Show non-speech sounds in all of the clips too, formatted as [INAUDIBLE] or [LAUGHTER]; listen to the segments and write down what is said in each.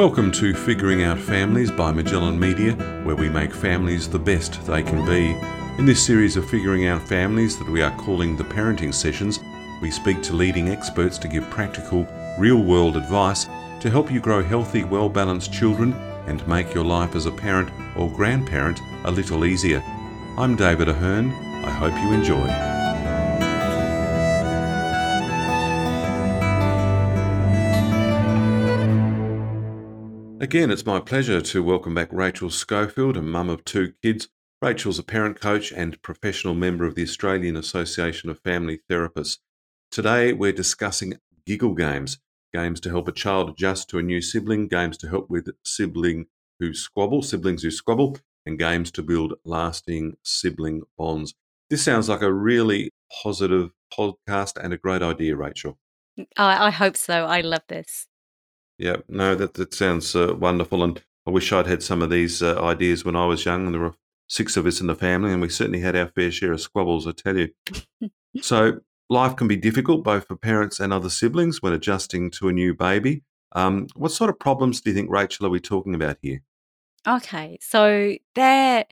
Welcome to Figuring Out Families by Magellan Media, where we make families the best they can be. In this series of Figuring Out Families that we are calling the Parenting Sessions, we speak to leading experts to give practical, real world advice to help you grow healthy, well balanced children and make your life as a parent or grandparent a little easier. I'm David Ahern. I hope you enjoy. Again, it's my pleasure to welcome back Rachel Schofield, a mum of two kids. Rachel's a parent coach and professional member of the Australian Association of Family Therapists. Today, we're discussing giggle games games to help a child adjust to a new sibling, games to help with sibling who squabble, siblings who squabble, and games to build lasting sibling bonds. This sounds like a really positive podcast and a great idea, Rachel. I, I hope so. I love this. Yeah, no, that that sounds uh, wonderful, and I wish I'd had some of these uh, ideas when I was young. And there were six of us in the family, and we certainly had our fair share of squabbles, I tell you. [LAUGHS] so life can be difficult both for parents and other siblings when adjusting to a new baby. Um, what sort of problems do you think, Rachel, are we talking about here? Okay, so there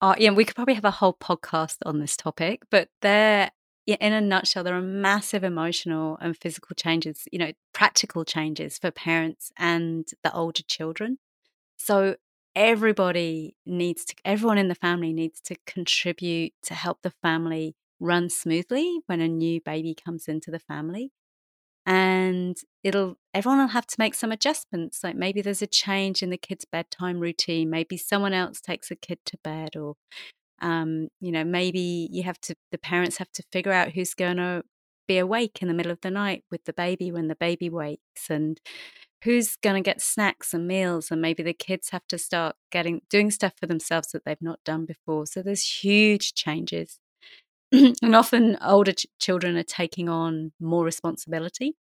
are, yeah, we could probably have a whole podcast on this topic, but there in a nutshell, there are massive emotional and physical changes, you know, practical changes for parents and the older children. So everybody needs to, everyone in the family needs to contribute to help the family run smoothly when a new baby comes into the family. And it'll, everyone will have to make some adjustments. Like maybe there's a change in the kid's bedtime routine. Maybe someone else takes a kid to bed or um, you know, maybe you have to, the parents have to figure out who's going to be awake in the middle of the night with the baby when the baby wakes and who's going to get snacks and meals and maybe the kids have to start getting doing stuff for themselves that they've not done before. So there's huge changes. [CLEARS THROAT] And often older ch- children are taking on more responsibility.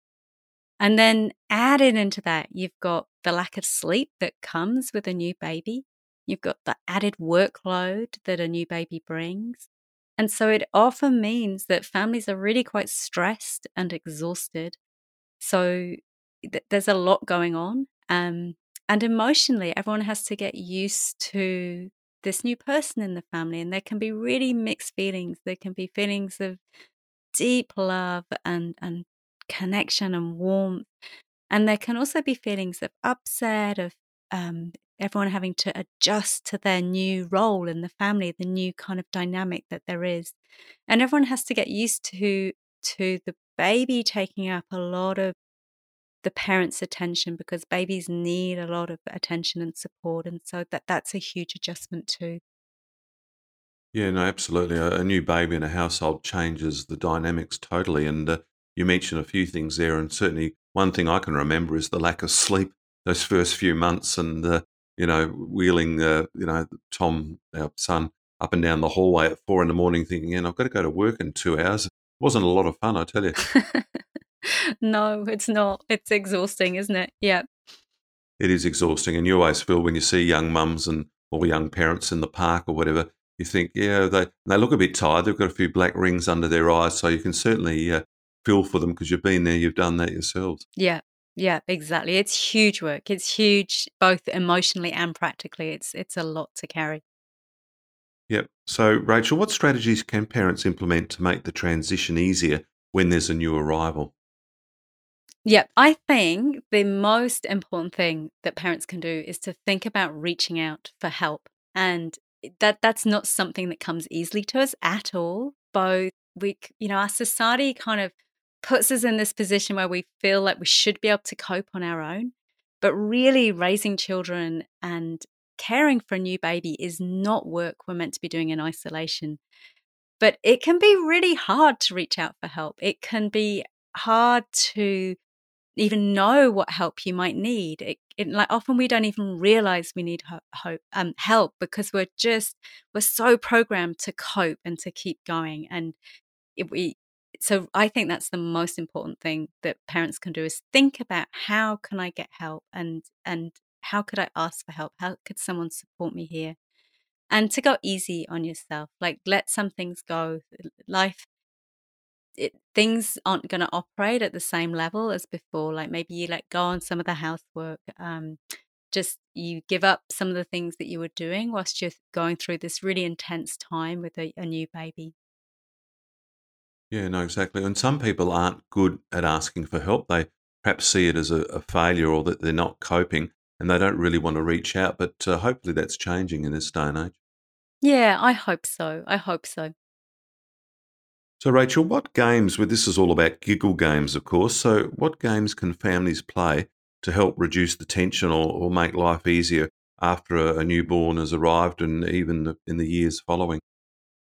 And then added into that you've got the lack of sleep that comes with a new baby You've got the added workload that a new baby brings. And so it often means that families are really quite stressed and exhausted. So th- there's a lot going on. Um, and emotionally, everyone has to get used to this new person in the family. And there can be really mixed feelings. There can be feelings of deep love and, and connection and warmth. And there can also be feelings of upset, of um, everyone having to adjust to their new role in the family, the new kind of dynamic that there is. And everyone has to get used to to the baby taking up a lot of the parents' attention because babies need a lot of attention and support. And so that that's a huge adjustment too. Yeah, no, absolutely. A, a new baby in a household changes the dynamics totally. And uh, you mentioned a few things there, and certainly one thing I can remember is the lack of sleep those first few months, and uh, you know, wheeling, uh, you know, Tom, our son, up and down the hallway at four in the morning, thinking, "And I've got to go to work in two hours." It wasn't a lot of fun, I tell you. [LAUGHS] no, it's not. It's exhausting, isn't it? Yeah. It is exhausting, and you always feel when you see young mums and or young parents in the park or whatever, you think, yeah, they they look a bit tired. They've got a few black rings under their eyes, so you can certainly uh, feel for them because you've been there, you've done that yourselves. Yeah, yeah, exactly. It's huge work. It's huge both emotionally and practically. It's it's a lot to carry. Yep. So, Rachel, what strategies can parents implement to make the transition easier when there's a new arrival? Yep, I think the most important thing that parents can do is to think about reaching out for help. And that that's not something that comes easily to us at all. Both we you know, our society kind of puts us in this position where we feel like we should be able to cope on our own. But really, raising children and caring for a new baby is not work we're meant to be doing in isolation. But it can be really hard to reach out for help. It can be hard to even know what help you might need. It, it, like often we don't even realize we need hope, um, help because we're just we're so programmed to cope and to keep going. And if we so I think that's the most important thing that parents can do is think about how can I get help and and how could I ask for help? How could someone support me here? And to go easy on yourself, like let some things go. Life it, things aren't going to operate at the same level as before. Like maybe you let go on some of the housework. Um, just you give up some of the things that you were doing whilst you're going through this really intense time with a, a new baby. Yeah, no, exactly. And some people aren't good at asking for help. They perhaps see it as a, a failure or that they're not coping and they don't really want to reach out. But uh, hopefully that's changing in this day and age. Yeah, I hope so. I hope so. So, Rachel, what games, well, this is all about giggle games, of course. So, what games can families play to help reduce the tension or, or make life easier after a, a, newborn has arrived and even in the years following?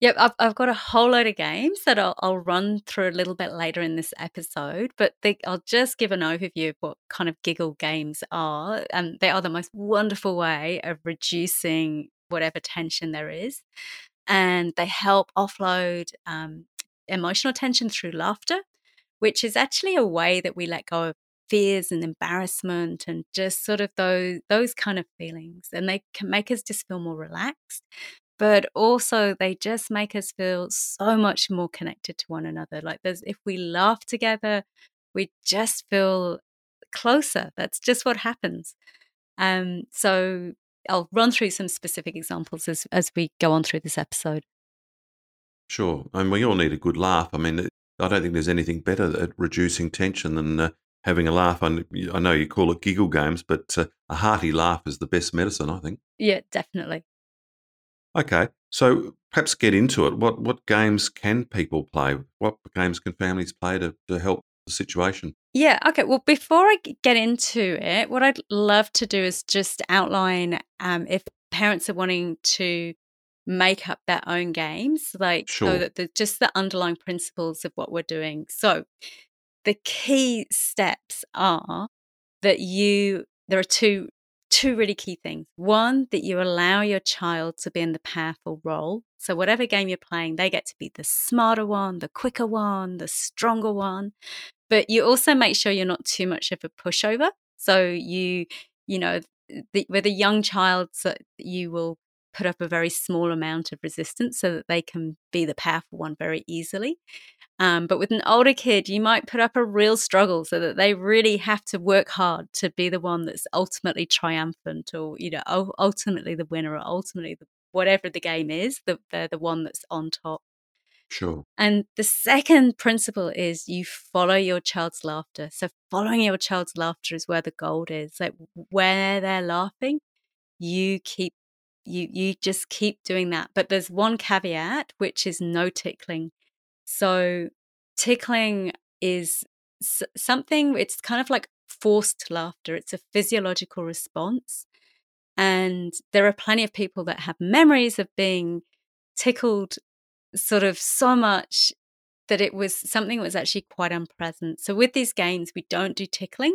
Yep, I've, I've got a whole load of games that I'll, I'll run through a little bit later in this episode, but they, I'll just give an overview of what kind of giggle games are. And they are the most wonderful way of reducing whatever tension there is. And they help offload um, emotional tension through laughter, which is actually a way that we let go of fears and embarrassment and just sort of those those kind of feelings and they can make us just feel more relaxed but also they just make us feel so much more connected to one another. Like there's if we laugh together, we just feel closer. That's just what happens. Um, so I'll run through some specific examples as as we go on through this episode. Sure, and we all need a good laugh. I mean, I don't think there's anything better at reducing tension than uh, having a laugh. I, I know you call it giggle games, but uh, a hearty laugh is the best medicine. I think. Yeah, definitely. Okay, so perhaps get into it. What what games can people play? What games can families play to, to help the situation? Yeah, okay. Well, before I get into it, what I'd love to do is just outline um, if parents are wanting to make up their own games, like sure. so that the just the underlying principles of what we're doing. So, the key steps are that you there are two two really key things. One, that you allow your child to be in the powerful role. So, whatever game you're playing, they get to be the smarter one, the quicker one, the stronger one. But you also make sure you're not too much of a pushover. So, you, you know, the, with a young child, so you will put up a very small amount of resistance so that they can be the powerful one very easily. Um, but with an older kid, you might put up a real struggle so that they really have to work hard to be the one that's ultimately triumphant or, you know, ultimately the winner or ultimately the, whatever the game is, the, they're the one that's on top. Sure. And the second principle is you follow your child's laughter. So following your child's laughter is where the gold is. Like where they're laughing, you keep you you just keep doing that. But there's one caveat, which is no tickling. So, tickling is something, it's kind of like forced laughter, it's a physiological response. And there are plenty of people that have memories of being tickled sort of so much that it was something that was actually quite unpleasant. So with these games, we don't do tickling.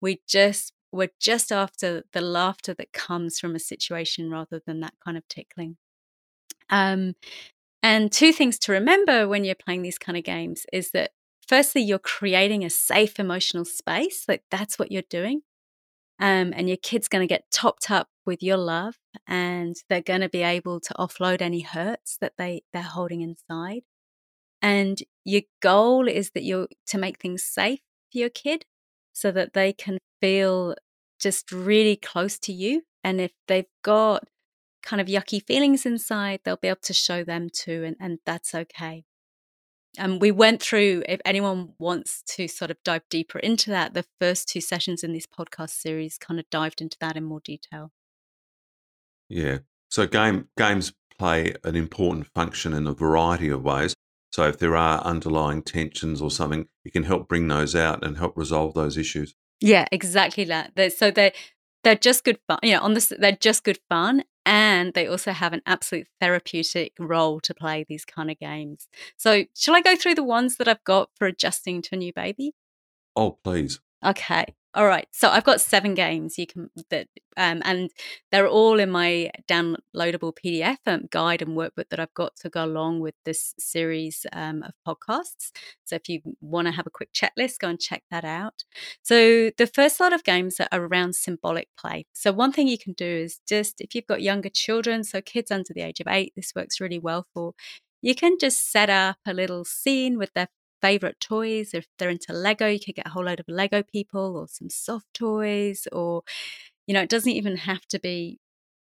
We just we're just after the laughter that comes from a situation rather than that kind of tickling. Um, and two things to remember when you're playing these kind of games is that firstly, you're creating a safe emotional space. Like that's what you're doing. Um, and your kid's going to get topped up with your love and they're going to be able to offload any hurts that they, they're holding inside. And your goal is that you're to make things safe for your kid so that they can feel just really close to you. And if they've got kind of yucky feelings inside, they'll be able to show them too, and, and that's okay. And um, we went through, if anyone wants to sort of dive deeper into that, the first two sessions in this podcast series kind of dived into that in more detail. Yeah. So game games play an important function in a variety of ways. So if there are underlying tensions or something, it can help bring those out and help resolve those issues. Yeah, exactly that. They're, so they they're just good fun. You know, on this they're just good fun, and they also have an absolute therapeutic role to play these kind of games. So, shall I go through the ones that I've got for adjusting to a new baby? Oh, please. Okay. All right. So I've got seven games you can that um, and they're all in my downloadable PDF um, guide and workbook that I've got to go along with this series um, of podcasts. So if you want to have a quick checklist, go and check that out. So the first lot of games are around symbolic play. So one thing you can do is just if you've got younger children, so kids under the age of eight, this works really well for. You can just set up a little scene with their favorite toys. If they're into Lego, you could get a whole load of Lego people or some soft toys, or, you know, it doesn't even have to be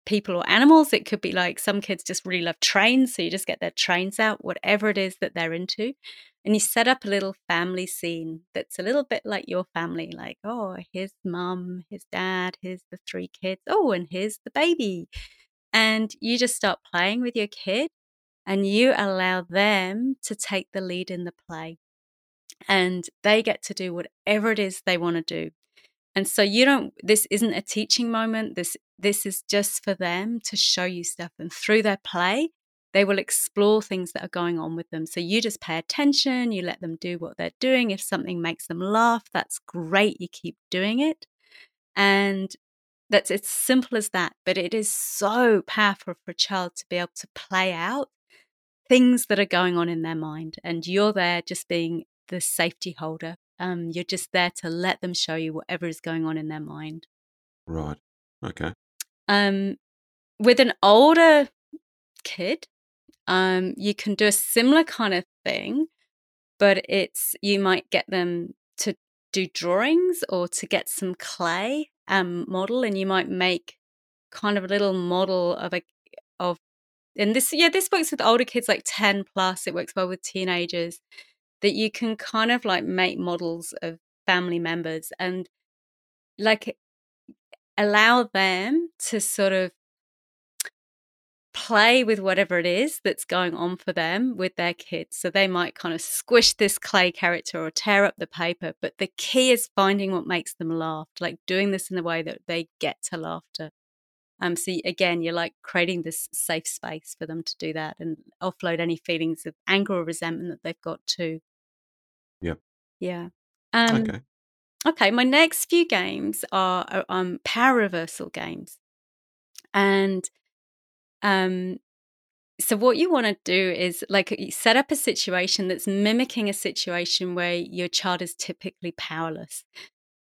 people or animals. It could be like some kids just really love trains. So you just get their trains out, whatever it is that they're into. And you set up a little family scene that's a little bit like your family like, oh, here's mum, here's dad, here's the three kids. Oh, and here's the baby. And you just start playing with your kid and you allow them to take the lead in the play. And they get to do whatever it is they want to do. And so you don't this isn't a teaching moment. This this is just for them to show you stuff and through their play they will explore things that are going on with them. So you just pay attention, you let them do what they're doing. If something makes them laugh, that's great. You keep doing it. And that's it's simple as that, but it is so powerful for a child to be able to play out things that are going on in their mind. And you're there just being the safety holder. Um, you're just there to let them show you whatever is going on in their mind. Right. Okay. Um, with an older kid, um, you can do a similar kind of thing, but it's you might get them to do drawings or to get some clay um, model, and you might make kind of a little model of a of and this yeah this works with older kids like 10 plus it works well with teenagers that you can kind of like make models of family members and like allow them to sort of play with whatever it is that's going on for them with their kids. So they might kind of squish this clay character or tear up the paper, but the key is finding what makes them laugh, like doing this in a way that they get to laughter. Um, so again, you're like creating this safe space for them to do that and offload any feelings of anger or resentment that they've got too. Yep. Yeah. Um, okay. Okay. My next few games are, are um, power reversal games, and um, so what you want to do is like set up a situation that's mimicking a situation where your child is typically powerless.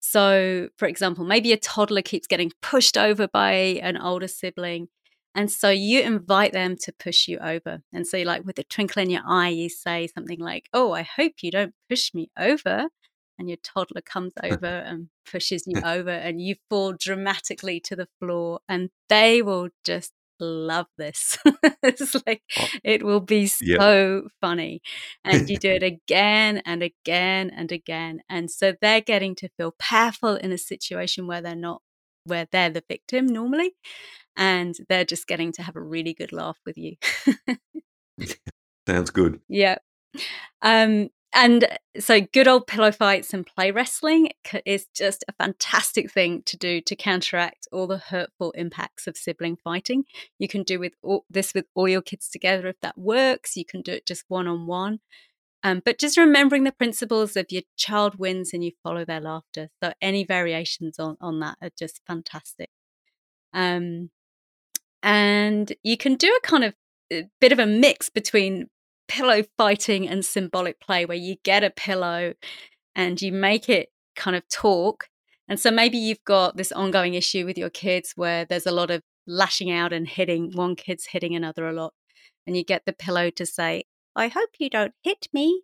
So, for example, maybe a toddler keeps getting pushed over by an older sibling. And so you invite them to push you over. And so, like with a twinkle in your eye, you say something like, Oh, I hope you don't push me over. And your toddler comes over [LAUGHS] and pushes you over, and you fall dramatically to the floor. And they will just love this. [LAUGHS] it's like oh, it will be so funny. And you [LAUGHS] do it again and again and again. And so they're getting to feel powerful in a situation where they're not where they're the victim normally. And they're just getting to have a really good laugh with you. [LAUGHS] Sounds good. Yeah. Um, and so good old pillow fights and play wrestling is just a fantastic thing to do to counteract all the hurtful impacts of sibling fighting. You can do with all, this with all your kids together if that works. You can do it just one on one but just remembering the principles of your child wins and you follow their laughter. So any variations on, on that are just fantastic. Um, and you can do a kind of a bit of a mix between pillow fighting and symbolic play where you get a pillow and you make it kind of talk. And so maybe you've got this ongoing issue with your kids where there's a lot of lashing out and hitting. One kid's hitting another a lot. And you get the pillow to say, I hope you don't hit me.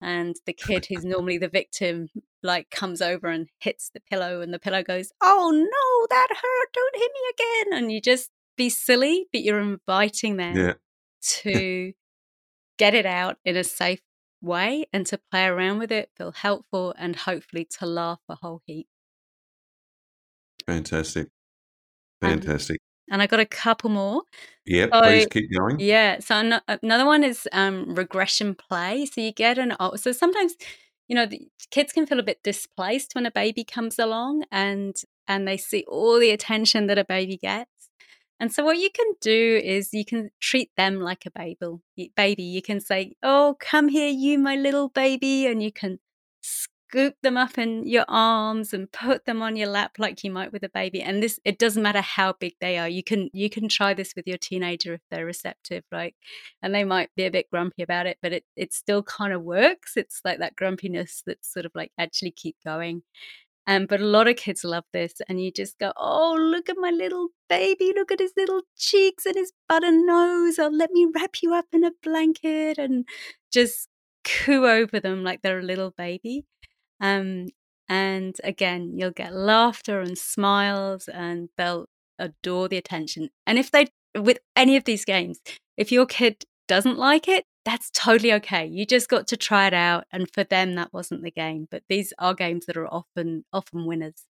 And the kid who's [LAUGHS] normally the victim, like, comes over and hits the pillow, and the pillow goes, Oh no, that hurt. Don't hit me again. And you just be silly, but you're inviting them yeah. to get it out in a safe way and to play around with it, feel helpful, and hopefully to laugh a whole heap. Fantastic. Fantastic. Um, and I got a couple more. Yeah, so, please keep going. Yeah. So another one is um, regression play. So you get an so sometimes you know the kids can feel a bit displaced when a baby comes along and and they see all the attention that a baby gets and so what you can do is you can treat them like a baby. Baby, you can say, "Oh, come here, you my little baby," and you can scoop them up in your arms and put them on your lap like you might with a baby. And this it doesn't matter how big they are. You can you can try this with your teenager if they're receptive, right? And they might be a bit grumpy about it, but it it still kind of works. It's like that grumpiness that's sort of like actually keep going. Um, but a lot of kids love this, and you just go, "Oh, look at my little baby! Look at his little cheeks and his button nose! Oh, let me wrap you up in a blanket!" And just coo over them like they're a little baby. Um, and again, you'll get laughter and smiles, and they'll adore the attention. And if they, with any of these games, if your kid doesn't like it, that's totally okay. You just got to try it out, and for them, that wasn't the game. But these are games that are often often winners.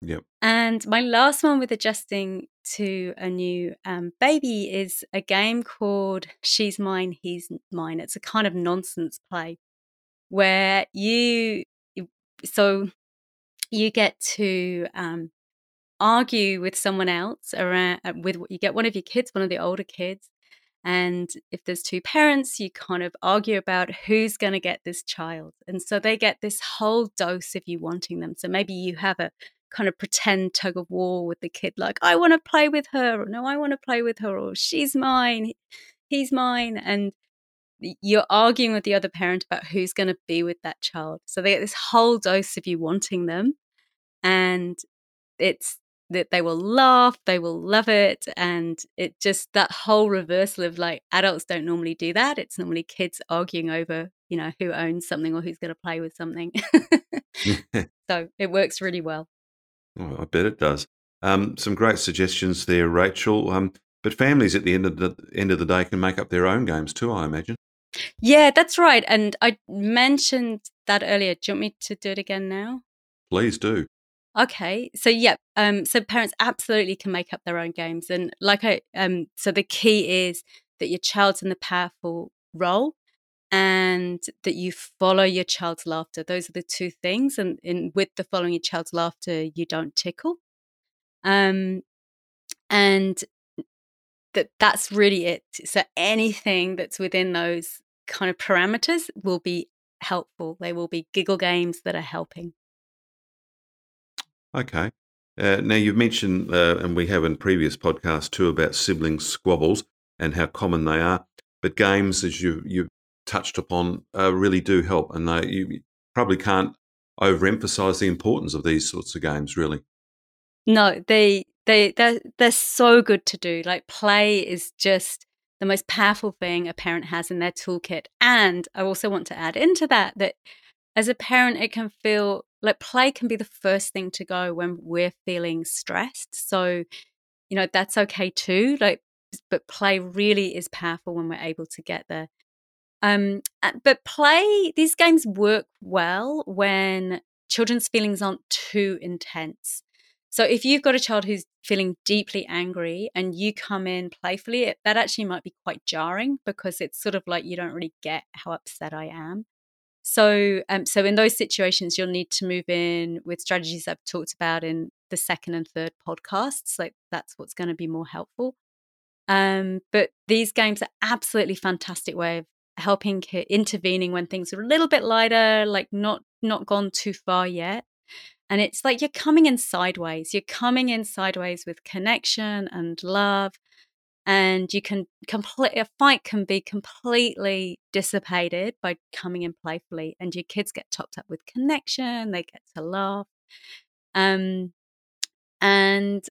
Yep. And my last one with adjusting to a new um, baby is a game called She's Mine, He's Mine. It's a kind of nonsense play where you, so you get to um, argue with someone else around, uh, with you get one of your kids, one of the older kids. And if there's two parents, you kind of argue about who's going to get this child. And so they get this whole dose of you wanting them. So maybe you have a kind of pretend tug of war with the kid, like, I want to play with her, or no, I want to play with her, or she's mine, he's mine. And you're arguing with the other parent about who's going to be with that child. So they get this whole dose of you wanting them. And it's that they will laugh, they will love it. And it just that whole reversal of like adults don't normally do that. It's normally kids arguing over, you know, who owns something or who's going to play with something. [LAUGHS] [LAUGHS] so it works really well. Oh, I bet it does. Um, some great suggestions there, Rachel. Um, but families at the end of the end of the day can make up their own games too, I imagine. Yeah, that's right. And I mentioned that earlier. Do you want me to do it again now? Please do. Okay. So yeah, um, so parents absolutely can make up their own games. And like I um so the key is that your child's in the powerful role and that you follow your child's laughter. Those are the two things. And in with the following your child's laughter, you don't tickle. Um, and that that's really it. So anything that's within those kind of parameters will be helpful. They will be giggle games that are helping. Okay. Uh, now you've mentioned, uh, and we have in previous podcasts too, about sibling squabbles and how common they are. But games, as you you touched upon uh, really do help, and they, you probably can't overemphasize the importance of these sorts of games. Really, no, they they they're, they're so good to do. Like play is just the most powerful thing a parent has in their toolkit. And I also want to add into that that as a parent, it can feel like play can be the first thing to go when we're feeling stressed. So, you know, that's okay too. Like, but play really is powerful when we're able to get there. Um, uh, but play, these games work well when children's feelings aren't too intense. So if you've got a child who's feeling deeply angry and you come in playfully, it, that actually might be quite jarring because it's sort of like you don't really get how upset I am. So, um, so in those situations, you'll need to move in with strategies I've talked about in the second and third podcasts. Like that's what's going to be more helpful. Um, but these games are absolutely fantastic way of helping intervening when things are a little bit lighter like not not gone too far yet and it's like you're coming in sideways you're coming in sideways with connection and love and you can complete a fight can be completely dissipated by coming in playfully and your kids get topped up with connection they get to laugh um and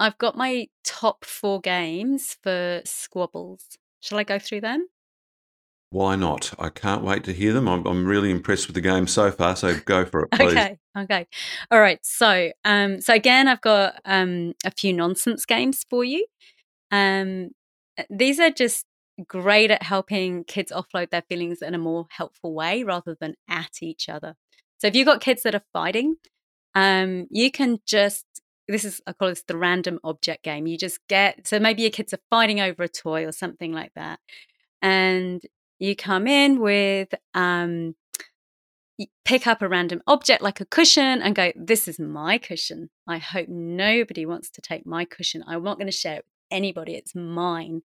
i've got my top four games for squabbles shall i go through them why not? I can't wait to hear them. I'm, I'm really impressed with the game so far. So go for it, please. Okay. Okay. All right. So, um, so again, I've got um, a few nonsense games for you. Um, uh, these are just great at helping kids offload their feelings in a more helpful way rather than at each other. So, if you've got kids that are fighting, um, you can just this is I call this the random object game. You just get so maybe your kids are fighting over a toy or something like that, and you come in with, um, pick up a random object like a cushion and go, This is my cushion. I hope nobody wants to take my cushion. I'm not going to share it anybody. It's mine.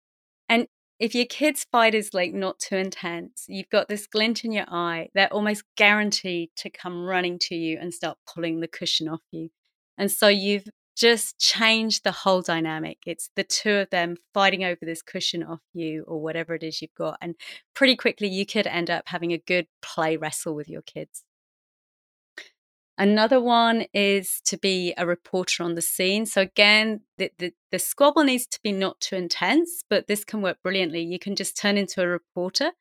And if your kid's fight is like not too intense, you've got this glint in your eye, they're almost guaranteed to come running to you and start pulling the cushion off you. And so you've just changed the whole dynamic. It's the two of them fighting over this cushion off you or whatever it is you've got. And pretty quickly, you could end up having a good play wrestle with your kids. Another one is to be a reporter on the scene. So, again, the, the, the, squabble needs to be not too intense, but this can work brilliantly. You can just turn into a reporter.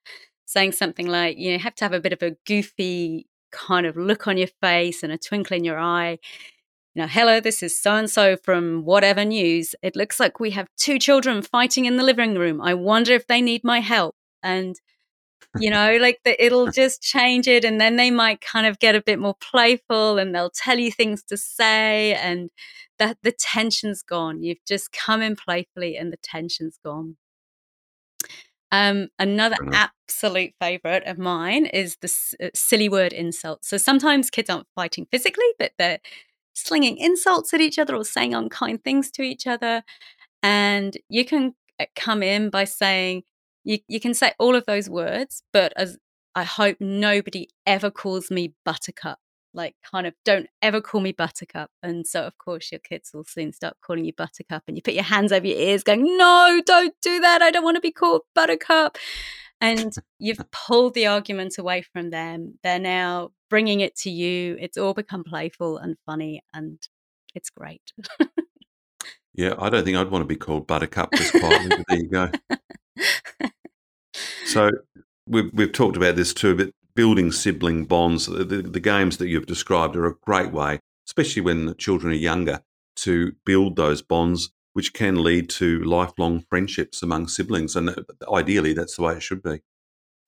saying something like, you know, you have to have a bit of a goofy kind of look on your face and a twinkle in your eye. You know, hello, this is so and so from whatever news. It looks like we have two children fighting in the living room. I wonder if they need my help. And you know like the, it'll just change it and then they might kind of get a bit more playful and they'll tell you things to say and that the tension's gone you've just come in playfully and the tension's gone um, another absolute favorite of mine is the s- uh, silly word insult. So sometimes kids aren't fighting physically, but they're slinging insults at each other or saying unkind things to each other. And you can uh, come in by saying, you, you can say all of those words, but as I hope nobody ever calls me buttercup. Like, kind of, don't ever call me buttercup. And so, of course, your kids will soon start calling you buttercup, and you put your hands over your ears, going, No, don't do that. I don't want to be called buttercup. And you've pulled the argument away from them. They're now bringing it to you. It's all become playful and funny, and it's great. yeah, I don't think I'd want to be called buttercup just quietly, but there you go. [LAUGHS] So we've we've talked about this too, but building sibling bonds, the, the games that you've described are a great way, especially when the children are younger, to build those bonds, which can lead to lifelong friendships among siblings. And uh, ideally, that's the way it should be.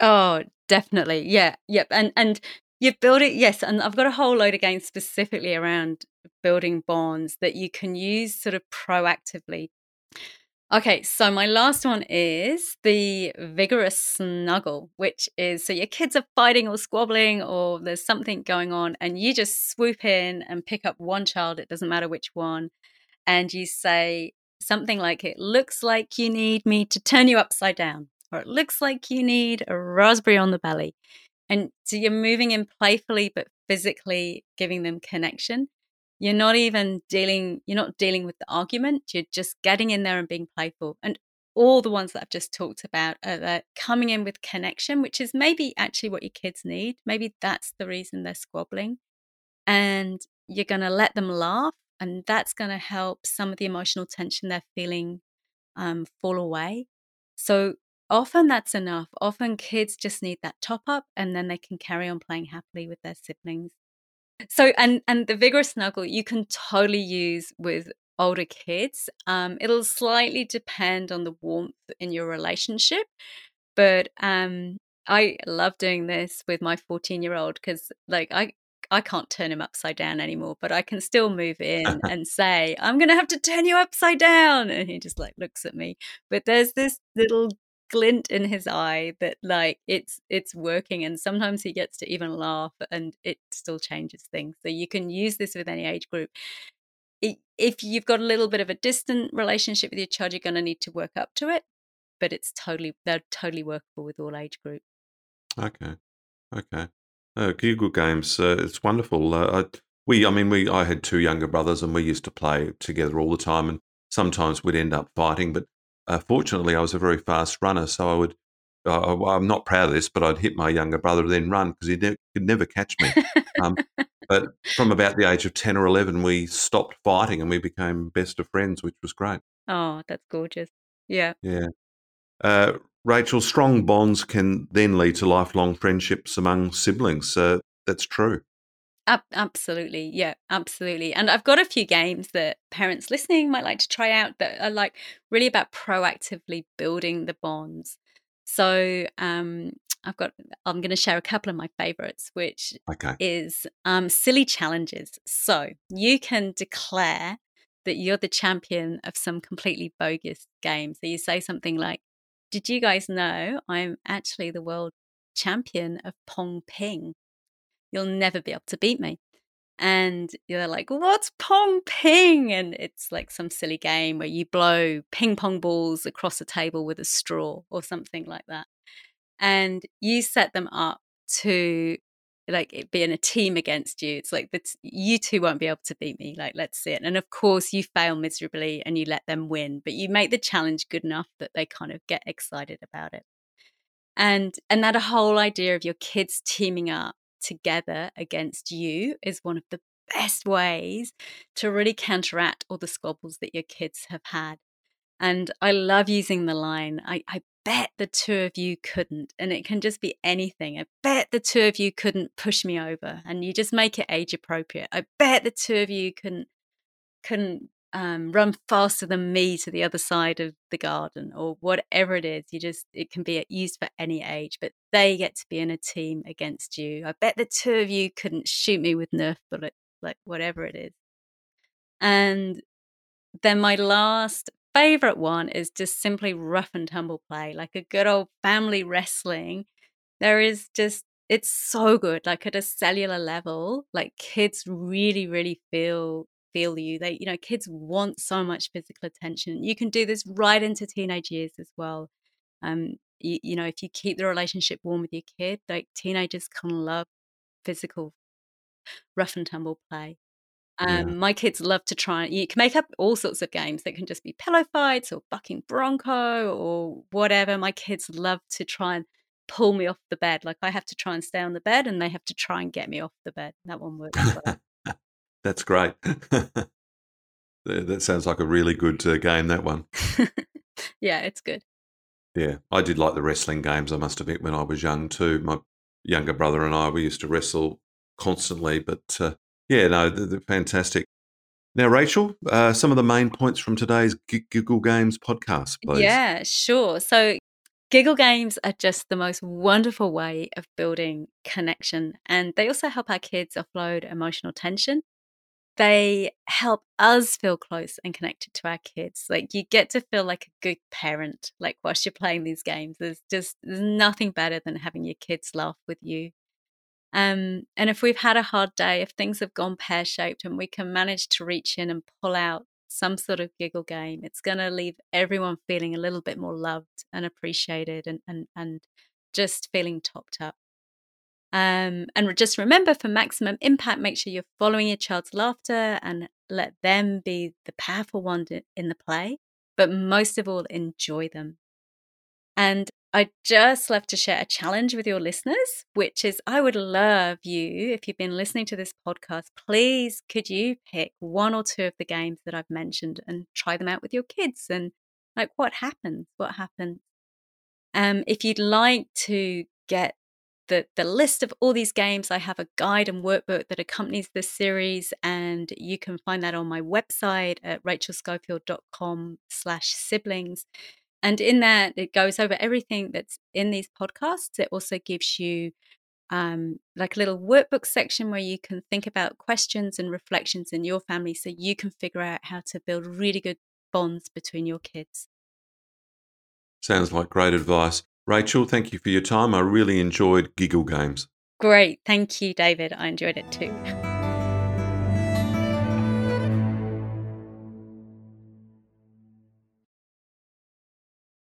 Oh, definitely. Yeah. Yep. And and you build it, yes. And I've got a whole load of games specifically around building bonds that you can use sort of proactively Okay, so my last one is the vigorous snuggle, which is so your kids are fighting or squabbling or there's something going on, and you just swoop in and pick up one child, it doesn't matter which one, and you say something like, It looks like you need me to turn you upside down, or it looks like you need a raspberry on the belly. And so you're moving in playfully but physically giving them connection you're not even dealing you're not dealing with the argument you're just getting in there and being playful. And all the ones that i've just talked about are coming in with connection which is maybe actually what your kids need. Maybe that's the reason they're squabbling. And you're going to let them laugh and that's going to help some of the emotional tension they're feeling um, fall away. So often that's enough. Often kids just need that top up and then they can carry on playing happily with their siblings so and and the vigorous snuggle you can totally use with older kids. Um, it'll slightly depend on the warmth in your relationship, but um, I love doing this with my 14 year old because like I I can't turn him upside down anymore, but I can still move in [LAUGHS] and say, I'm going to have to turn you upside down. And he just like looks at me. But there's this little glint in his eye that like it's it's working and sometimes he gets to even laugh and it still changes things. So you can use this with any age group. If you've got a little bit of a distant relationship with your child you're going to need to work up to it but it's totally they're totally workable with all age groups okay. Okay. Uh, giggle games uh, it's wonderful. Uh, I, we i mean we i had two younger brothers and we used to play together all the time and sometimes we'd end up fighting but uh, fortunately, I was a very fast runner, so I would. Uh, I'm not proud of this, but I'd hit my younger brother, then run because he ne- could never catch me. Um, [LAUGHS] but from about the age of ten or eleven, we stopped fighting and we became best of friends, which was great. Oh, that's gorgeous. Yeah. Yeah. Uh, Rachel, strong bonds can then lead to lifelong friendships among siblings. Uh, that's true absolutely. Yeah, absolutely. And I've got a few games that parents listening might like to try out that are like really about proactively building the bonds. So um, I've got, I'm going to share a couple of my favorites, which okay. is um, silly challenges. So you can declare that you're the champion of some completely bogus game. So you say something like, Did you guys know I'm actually the world champion of Pong Ping? You'll never be able to beat me. And you're like, what's pong ping? And it's like some silly game where you blow ping pong balls across a table with a straw or something like that. And you set them up to like it being a team against you. It's like you two won't be able to beat me. Like, let's see it. And of course, you fail miserably and you let them win, but you make the challenge good enough that they kind of get excited about it. And and that whole idea of your kids teaming up together against you is one of the best ways to really counteract all the squabbles that your kids have had. And I love using the line, I, I bet the two of you couldn't. And it can just be anything. I bet the two of you couldn't push me over. And you just make it age appropriate. I bet the two of you couldn't couldn't um, run faster than me to the other side of the garden or whatever it is. You just it can be used for any age, but they get to be in a team against you. I bet the two of you couldn't shoot me with Nerf bullets, like whatever it is. And then my last favorite one is just simply rough and tumble play, like a good old family wrestling. There is just, it's so good, like at a cellular level, like kids really, really feel feel you they you know kids want so much physical attention you can do this right into teenage years as well um you, you know if you keep the relationship warm with your kid like teenagers can love physical rough and tumble play um, yeah. My kids love to try. You can make up all sorts of games. that can just be pillow fights or bucking bronco or whatever. My kids love to try and pull me off the bed. Like I have to try and stay on the bed, and they have to try and get me off the bed. That one works. Well. That's great. [LAUGHS] that sounds like a really good uh, game. That one. [LAUGHS] yeah, it's good. Yeah, I did like the wrestling games. I must admit, when I was young too, my younger brother and I we used to wrestle constantly. But uh, yeah, no, they're, they're fantastic. Now, Rachel, uh, some of the main points from today's G- Giggle Games podcast, please. Yeah, sure. So, Giggle Games are just the most wonderful way of building connection, and they also help our kids offload emotional tension. They help us feel close and connected to our kids. Like you get to feel like a good parent, like whilst you're playing these games. There's just there's nothing better than having your kids laugh with you um, and if we've had a hard day, if things have gone pear shaped and we can manage to reach in and pull out some sort of giggle game, it's going to leave everyone feeling a little bit more loved and appreciated and, and, and just feeling topped up. Um, and just remember for maximum impact, make sure you're following your child's laughter and let them be the powerful one in the play, but most of all, enjoy them. And I just love to share a challenge with your listeners, which is I would love you, if you've been listening to this podcast, please could you pick one or two of the games that I've mentioned and try them out with your kids and like what happens? What happens? Um, if you'd like to get the, the list of all these games, I have a guide and workbook that accompanies this series, and you can find that on my website at rachelschofield.com slash siblings. And in that, it goes over everything that's in these podcasts. It also gives you um, like a little workbook section where you can think about questions and reflections in your family so you can figure out how to build really good bonds between your kids. Sounds like great advice. Rachel, thank you for your time. I really enjoyed Giggle Games. Great. Thank you, David. I enjoyed it too. [LAUGHS]